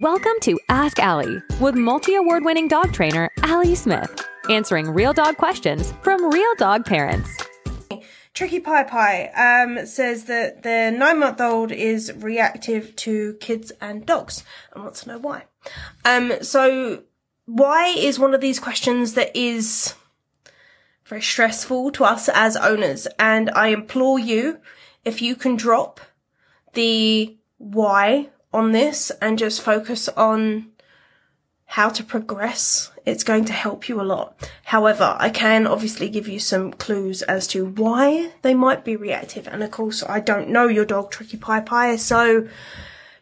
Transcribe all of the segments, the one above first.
Welcome to Ask Ali with multi award winning dog trainer Ali Smith, answering real dog questions from real dog parents. Tricky Pie Pie um, says that their nine month old is reactive to kids and dogs and wants to know why. Um, so, why is one of these questions that is very stressful to us as owners. And I implore you, if you can drop the why on this and just focus on how to progress, it's going to help you a lot. However, I can obviously give you some clues as to why they might be reactive. And of course, I don't know your dog, Tricky Pie Pie, so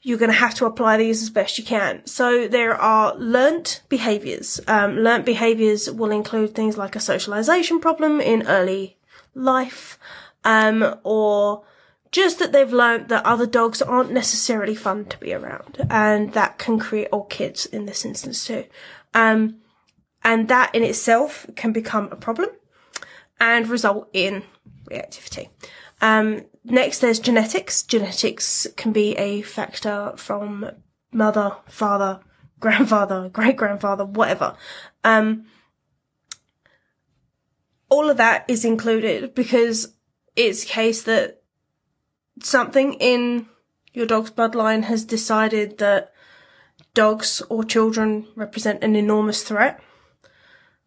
you're going to have to apply these as best you can. So there are learnt behaviors. Um, learnt behaviors will include things like a socialization problem in early life, um, or just that they've learned that other dogs aren't necessarily fun to be around, and that can create, or kids in this instance too. Um, and that in itself can become a problem and result in reactivity. Um, next, there's genetics. Genetics can be a factor from mother, father, grandfather, great grandfather, whatever. Um, all of that is included because it's a case that something in your dog's bloodline has decided that dogs or children represent an enormous threat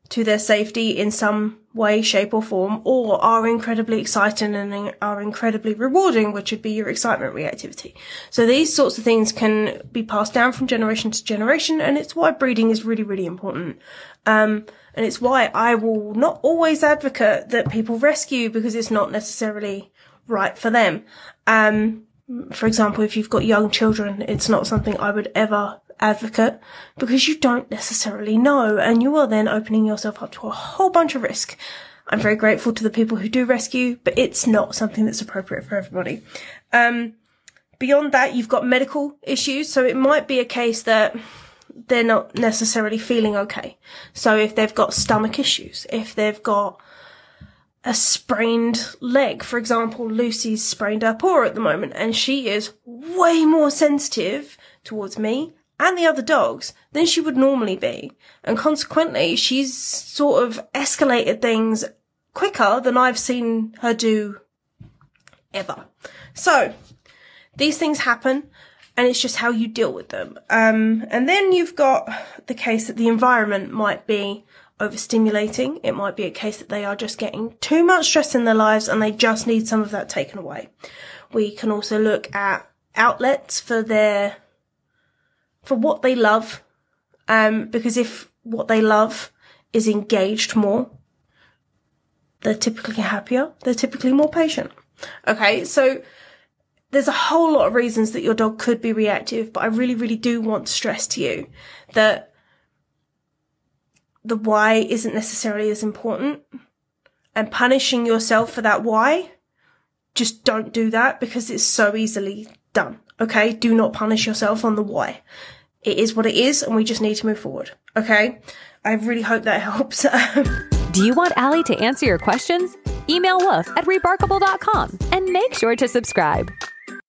to their safety in some way, shape or form, or are incredibly exciting and are incredibly rewarding, which would be your excitement reactivity. So these sorts of things can be passed down from generation to generation, and it's why breeding is really, really important. Um, and it's why I will not always advocate that people rescue because it's not necessarily right for them. Um, for example, if you've got young children, it's not something I would ever advocate because you don't necessarily know and you are then opening yourself up to a whole bunch of risk. I'm very grateful to the people who do rescue, but it's not something that's appropriate for everybody. Um, beyond that, you've got medical issues. So it might be a case that they're not necessarily feeling okay. So if they've got stomach issues, if they've got a sprained leg. For example, Lucy's sprained her paw at the moment and she is way more sensitive towards me and the other dogs than she would normally be. And consequently, she's sort of escalated things quicker than I've seen her do ever. So, these things happen and it's just how you deal with them. Um, and then you've got the case that the environment might be overstimulating. It might be a case that they are just getting too much stress in their lives and they just need some of that taken away. We can also look at outlets for their, for what they love. Um, because if what they love is engaged more, they're typically happier. They're typically more patient. Okay. So there's a whole lot of reasons that your dog could be reactive, but I really, really do want to stress to you that the why isn't necessarily as important. And punishing yourself for that why, just don't do that because it's so easily done. Okay? Do not punish yourself on the why. It is what it is and we just need to move forward. Okay? I really hope that helps. Do you want Ali to answer your questions? Email woof at rebarkable.com and make sure to subscribe.